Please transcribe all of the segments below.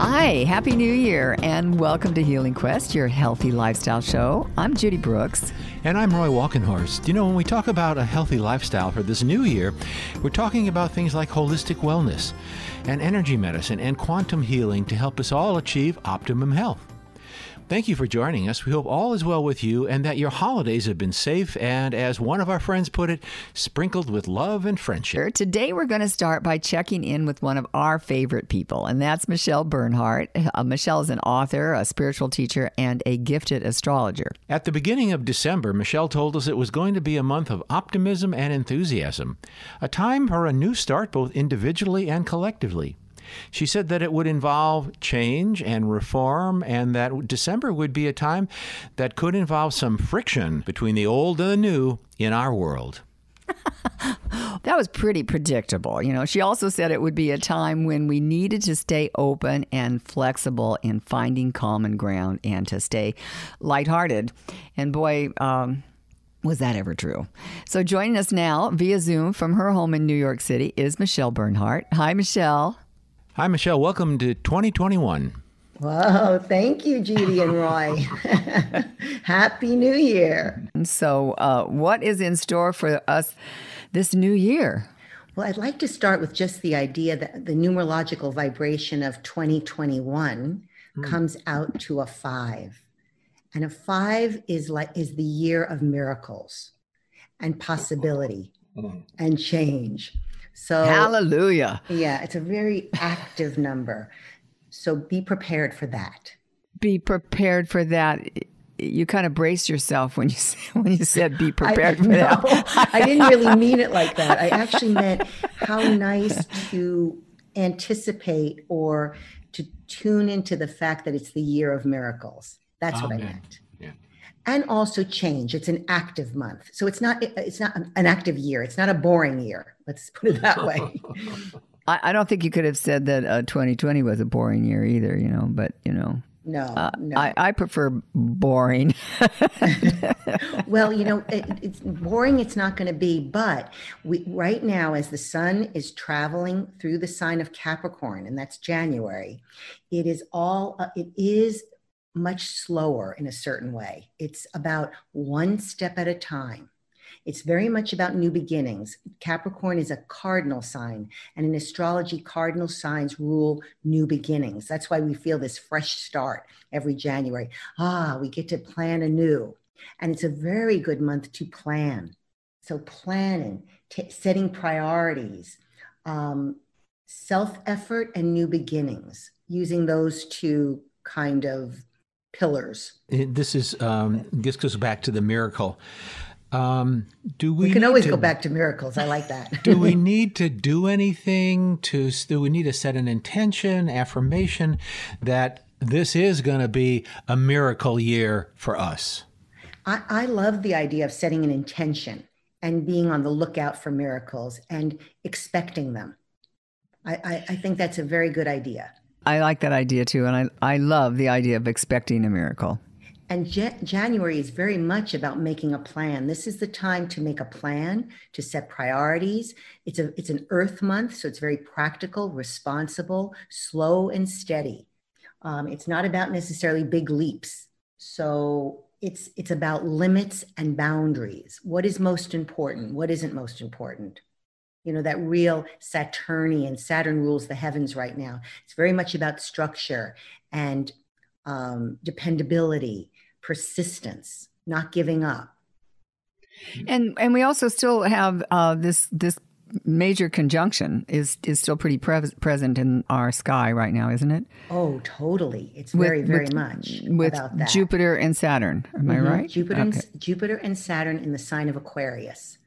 Hi, Happy New Year, and welcome to Healing Quest, your healthy lifestyle show. I'm Judy Brooks. And I'm Roy Walkenhorst. You know, when we talk about a healthy lifestyle for this new year, we're talking about things like holistic wellness and energy medicine and quantum healing to help us all achieve optimum health. Thank you for joining us. We hope all is well with you and that your holidays have been safe and, as one of our friends put it, sprinkled with love and friendship. Today, we're going to start by checking in with one of our favorite people, and that's Michelle Bernhardt. Uh, Michelle is an author, a spiritual teacher, and a gifted astrologer. At the beginning of December, Michelle told us it was going to be a month of optimism and enthusiasm, a time for a new start both individually and collectively. She said that it would involve change and reform, and that December would be a time that could involve some friction between the old and the new in our world. that was pretty predictable. You know, she also said it would be a time when we needed to stay open and flexible in finding common ground and to stay lighthearted. And boy, um, was that ever true? So, joining us now via Zoom from her home in New York City is Michelle Bernhardt. Hi, Michelle. Hi, Michelle. Welcome to 2021. Whoa, thank you, Judy and Roy. Happy New Year. So, uh, what is in store for us this new year? Well, I'd like to start with just the idea that the numerological vibration of 2021 mm. comes out to a five. And a five is like is the year of miracles and possibility mm. and change. So, hallelujah. Yeah, it's a very active number. So be prepared for that. Be prepared for that. You kind of braced yourself when you when you said be prepared I, for no, that. I didn't really mean it like that. I actually meant how nice to anticipate or to tune into the fact that it's the year of miracles. That's Amen. what I meant and also change. It's an active month. So it's not it's not an active year. It's not a boring year. Let's put it that way. I, I, don't think you could have said that uh, 2020 was a boring year either, you know, but you know. No, uh, no. I, I, prefer boring. well, you know, it, it's boring. It's not going to be, but we right now, as the sun is traveling through the sign of Capricorn, and that's January, it is all. Uh, it is much slower in a certain way. It's about one step at a time. It's very much about new beginnings. Capricorn is a cardinal sign, and in astrology, cardinal signs rule new beginnings. That's why we feel this fresh start every January. Ah, we get to plan anew. And it's a very good month to plan. So, planning, t- setting priorities, um, self effort, and new beginnings, using those two kind of pillars. This is um, this goes back to the miracle. Um, do we? We can always to, go back to miracles. I like that. do we need to do anything to? Do we need to set an intention, affirmation that this is going to be a miracle year for us? I, I love the idea of setting an intention and being on the lookout for miracles and expecting them. I, I, I think that's a very good idea. I like that idea too. And I, I love the idea of expecting a miracle. And January is very much about making a plan. This is the time to make a plan, to set priorities. It's a it's an earth month, so it's very practical, responsible, slow and steady. Um, it's not about necessarily big leaps. So it's it's about limits and boundaries. What is most important? What isn't most important? You know that real saturnian saturn rules the heavens right now it's very much about structure and um, dependability persistence not giving up and and we also still have uh, this this major conjunction is is still pretty pre- present in our sky right now, isn't it? Oh, totally. It's with, very very with, much with Jupiter and Saturn. Am mm-hmm. I right? Jupiter okay. and, Jupiter and Saturn in the sign of Aquarius.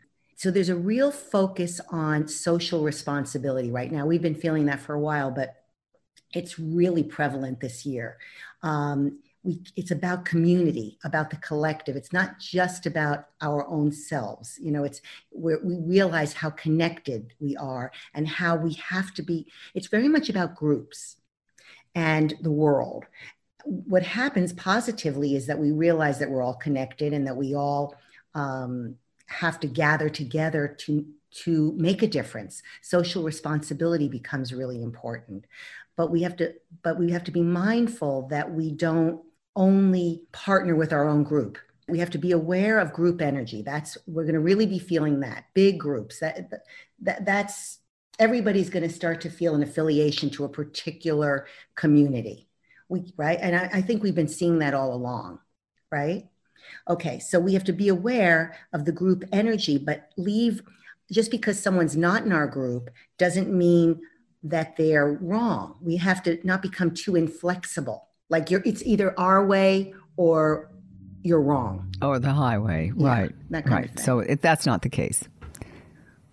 So there's a real focus on social responsibility right now. We've been feeling that for a while, but it's really prevalent this year. Um, we, it's about community, about the collective. It's not just about our own selves. You know, it's where we realize how connected we are and how we have to be. It's very much about groups and the world. What happens positively is that we realize that we're all connected and that we all um, have to gather together to to make a difference. Social responsibility becomes really important. But we have to but we have to be mindful that we don't only partner with our own group. We have to be aware of group energy. That's we're going to really be feeling that big groups. That, that that's everybody's going to start to feel an affiliation to a particular community. We right, and I, I think we've been seeing that all along, right? Okay, so we have to be aware of the group energy, but leave just because someone's not in our group doesn't mean that they're wrong. We have to not become too inflexible. Like you're it's either our way or you're wrong. Or the highway. Yeah, right. right. So if that's not the case.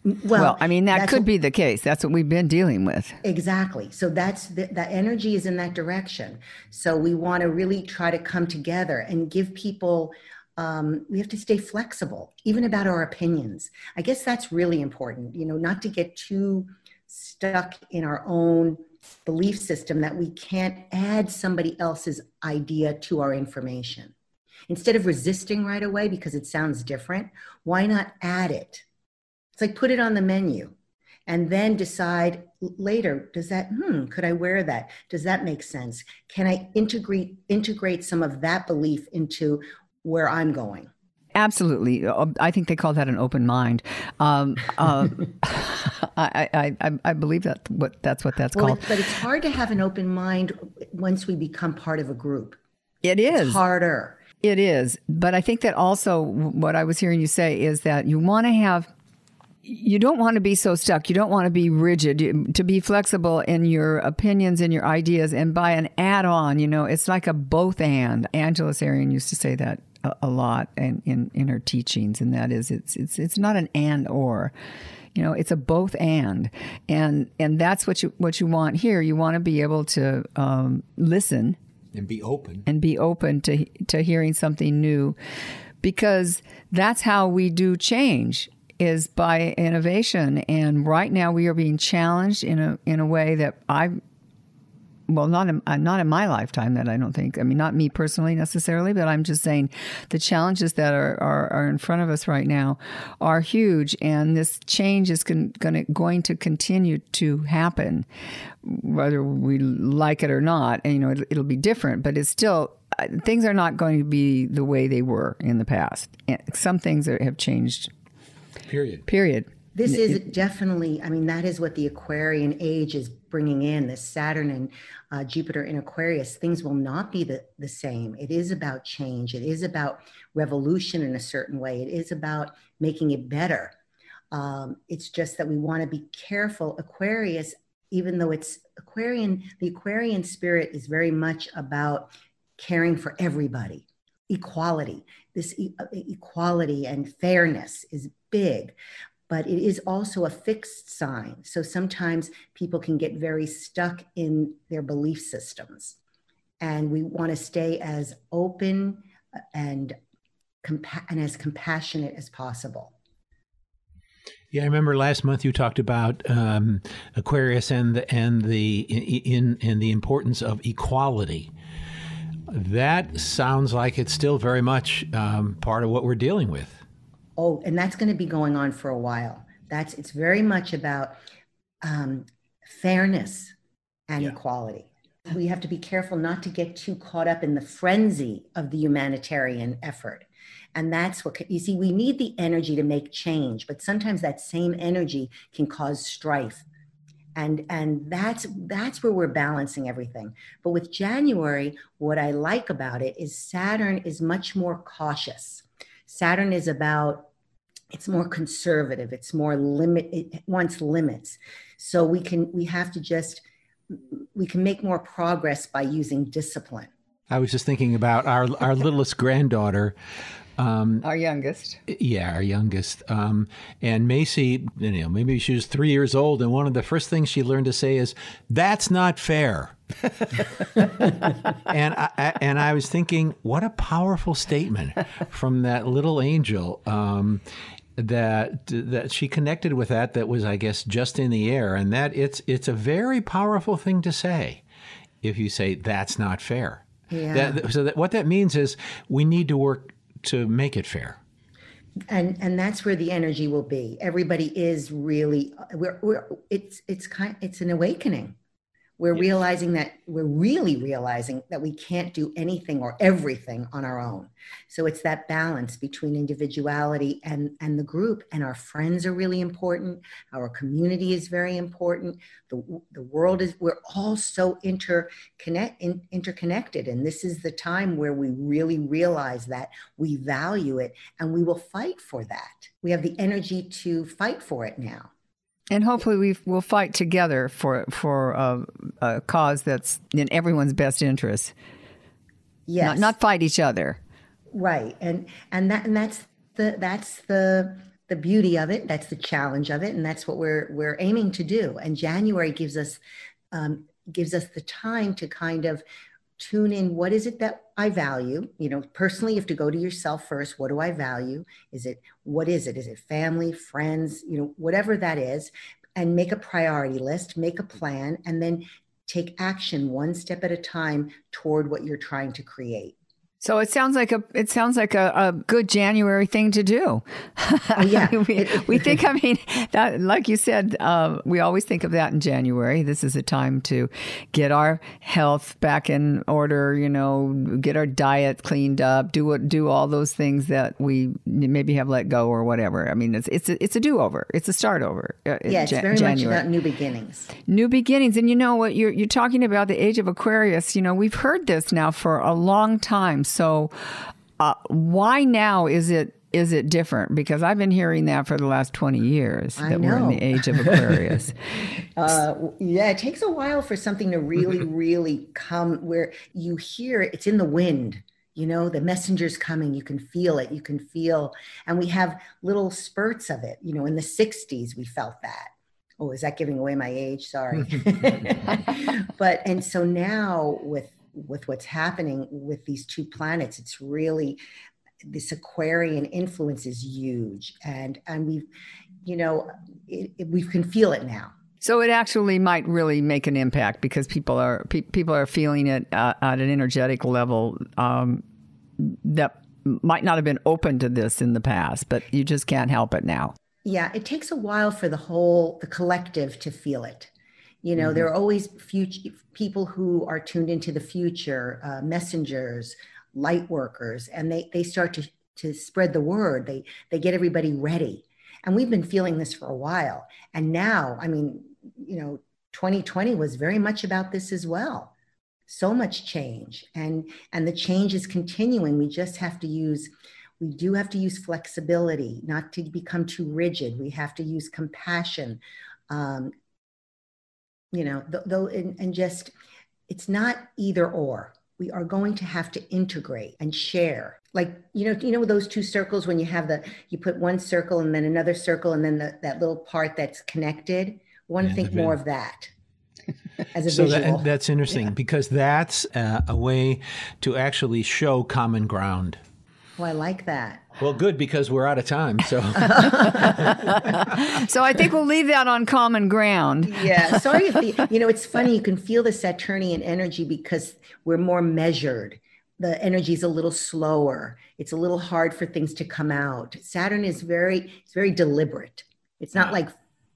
Well, well, I mean, that could what, be the case. That's what we've been dealing with. Exactly. So that's the, that energy is in that direction. So we want to really try to come together and give people um, we have to stay flexible, even about our opinions. I guess that's really important, you know, not to get too stuck in our own belief system that we can't add somebody else's idea to our information. Instead of resisting right away because it sounds different, why not add it? It's like put it on the menu and then decide later does that hmm could i wear that does that make sense can i integrate integrate some of that belief into where I'm going. Absolutely, uh, I think they call that an open mind. Um, uh, I, I, I believe that what that's what that's well, called. But it's hard to have an open mind once we become part of a group. It is it's harder. It is, but I think that also what I was hearing you say is that you want to have you don't want to be so stuck. You don't want to be rigid. To be flexible in your opinions and your ideas, and by an add-on, you know, it's like a both and. Angela Sarian used to say that a, a lot in, in, in her teachings, and that is it's it's it's not an and or you know it's a both and and and that's what you what you want here you want to be able to um, listen and be open and be open to to hearing something new because that's how we do change is by innovation and right now we are being challenged in a in a way that I well, not in, uh, not in my lifetime. That I don't think. I mean, not me personally necessarily, but I'm just saying the challenges that are are, are in front of us right now are huge, and this change is con, gonna, going to continue to happen, whether we like it or not. And you know, it, it'll be different, but it's still uh, things are not going to be the way they were in the past. Some things are, have changed. Period. Period. This is definitely, I mean, that is what the Aquarian age is bringing in this Saturn and uh, Jupiter in Aquarius. Things will not be the, the same. It is about change, it is about revolution in a certain way, it is about making it better. Um, it's just that we want to be careful. Aquarius, even though it's Aquarian, the Aquarian spirit is very much about caring for everybody, equality. This e- uh, equality and fairness is big but it is also a fixed sign. So sometimes people can get very stuck in their belief systems. And we want to stay as open and, compa- and as compassionate as possible. Yeah, I remember last month you talked about um, Aquarius and the, and the in and the importance of equality. That sounds like it's still very much um, part of what we're dealing with oh, and that's going to be going on for a while. That's it's very much about um, fairness and yeah. equality. We have to be careful not to get too caught up in the frenzy of the humanitarian effort. And that's what you see, we need the energy to make change, but sometimes that same energy can cause strife. And, and that's that's where we're balancing everything. But with January, what I like about it is Saturn is much more cautious. Saturn is about it's more conservative it's more limit it wants limits so we can we have to just we can make more progress by using discipline i was just thinking about our our littlest granddaughter um, our youngest. Yeah, our youngest. Um, and Macy, you know, maybe she was three years old, and one of the first things she learned to say is, "That's not fair." and I, and I was thinking, what a powerful statement from that little angel. Um, that that she connected with that that was I guess just in the air and that it's it's a very powerful thing to say if you say that's not fair. Yeah. That, so that what that means is we need to work to make it fair. and and that's where the energy will be everybody is really we're, we're it's it's kind it's an awakening we're yes. realizing that we're really realizing that we can't do anything or everything on our own. So it's that balance between individuality and and the group and our friends are really important. Our community is very important. The, the world is we're all so interconnect in, interconnected and this is the time where we really realize that we value it and we will fight for that. We have the energy to fight for it now and hopefully we will fight together for for a, a, cause that's in everyone's best interest. Yes, not, not, fight each other. Right, and and that and that's the that's the the beauty of it. That's the challenge of it, and that's what we're we're aiming to do. And January gives us um, gives us the time to kind of tune in what is it that i value? You know personally you have to go to yourself first. What do i value? Is it what is it? Is it family friends? You know whatever that is and make a priority list make a plan and then take action one step at a time toward what you're trying to create so it sounds like a it sounds like a, a good January thing to do. Oh, yeah, we, we, think. I mean, that like you said, uh, we always think of that in January. This is a time to get our health back in order. You know, get our diet cleaned up. Do what do all those things that we maybe have let go or whatever. I mean, it's it's a, it's a do over. It's a start over. Uh, yeah, it's very January. much about new beginnings. New beginnings, and you know what? You're you're talking about the age of Aquarius. You know, we've heard this now for a long time so, uh, why now is it is it different? Because I've been hearing that for the last 20 years I that know. we're in the age of Aquarius. uh, yeah, it takes a while for something to really, really come where you hear it's in the wind. You know, the messenger's coming, you can feel it, you can feel, and we have little spurts of it. You know, in the 60s, we felt that. Oh, is that giving away my age? Sorry. but, and so now with with what's happening with these two planets it's really this aquarian influence is huge and and we've you know it, it, we can feel it now so it actually might really make an impact because people are pe- people are feeling it uh, at an energetic level um, that might not have been open to this in the past, but you just can't help it now. Yeah, it takes a while for the whole the collective to feel it. You know, mm-hmm. there are always future people who are tuned into the future, uh, messengers, light workers, and they they start to to spread the word. They they get everybody ready, and we've been feeling this for a while. And now, I mean, you know, 2020 was very much about this as well. So much change, and and the change is continuing. We just have to use we do have to use flexibility, not to become too rigid. We have to use compassion, um, you know though and, and just it's not either or. We are going to have to integrate and share. Like you know you know those two circles when you have the you put one circle and then another circle and then the, that little part that's connected? We want to think more of that as a so visual. That, that's interesting yeah. because that's uh, a way to actually show common ground Oh, I like that. Well, good because we're out of time. So, so I think we'll leave that on common ground. Yeah. Sorry if the, you know it's funny. You can feel the Saturnian energy because we're more measured. The energy is a little slower. It's a little hard for things to come out. Saturn is very, it's very deliberate. It's not like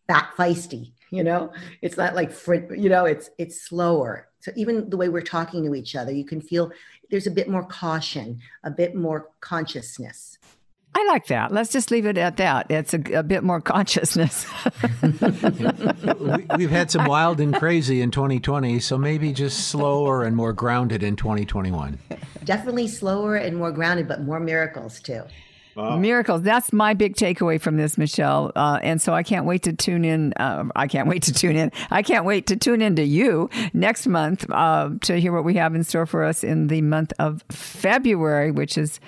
fat feisty. You know, it's not like fr. you know, it's it's slower. So even the way we're talking to each other, you can feel there's a bit more caution, a bit more consciousness. I like that. Let's just leave it at that. It's a, a bit more consciousness. we, have had some wild and crazy in 2020, so maybe just slower and more grounded in 2021. Definitely slower and more grounded, but more miracles too. Wow. Miracles. That's my big takeaway from this, Michelle. Uh, and so I can't wait to tune in. Uh, I can't wait to tune in. I can't wait to tune in to you next month uh, to hear what we have in store for us in the month of February, which is,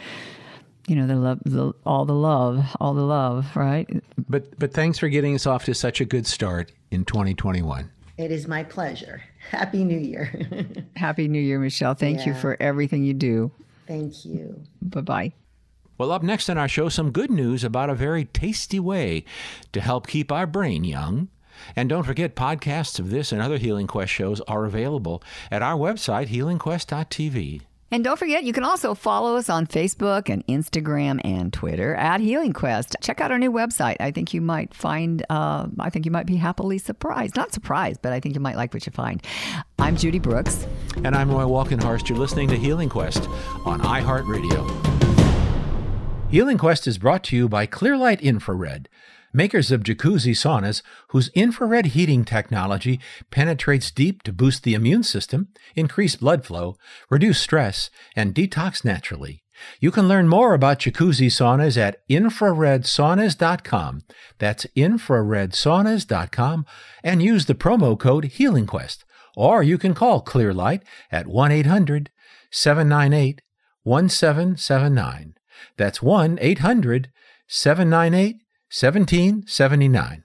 you know, the love, the, all the love, all the love, right? But but thanks for getting us off to such a good start in 2021. It is my pleasure. Happy New Year. Happy New Year, Michelle. Thank yeah. you for everything you do. Thank you. Bye bye. Well, up next on our show, some good news about a very tasty way to help keep our brain young. And don't forget, podcasts of this and other Healing Quest shows are available at our website, healingquest.tv. And don't forget, you can also follow us on Facebook and Instagram and Twitter at Healing Quest. Check out our new website. I think you might find, uh, I think you might be happily surprised. Not surprised, but I think you might like what you find. I'm Judy Brooks. And I'm Roy Walkenhorst. You're listening to Healing Quest on iHeartRadio. Healing Quest is brought to you by Clearlight Infrared makers of jacuzzi saunas whose infrared heating technology penetrates deep to boost the immune system, increase blood flow, reduce stress, and detox naturally. You can learn more about jacuzzi saunas at infraredsaunas.com. That's infraredsaunas.com and use the promo code HealingQuest. Or you can call Clearlight at 1 800 798 1779. That's 1 800 798 1779.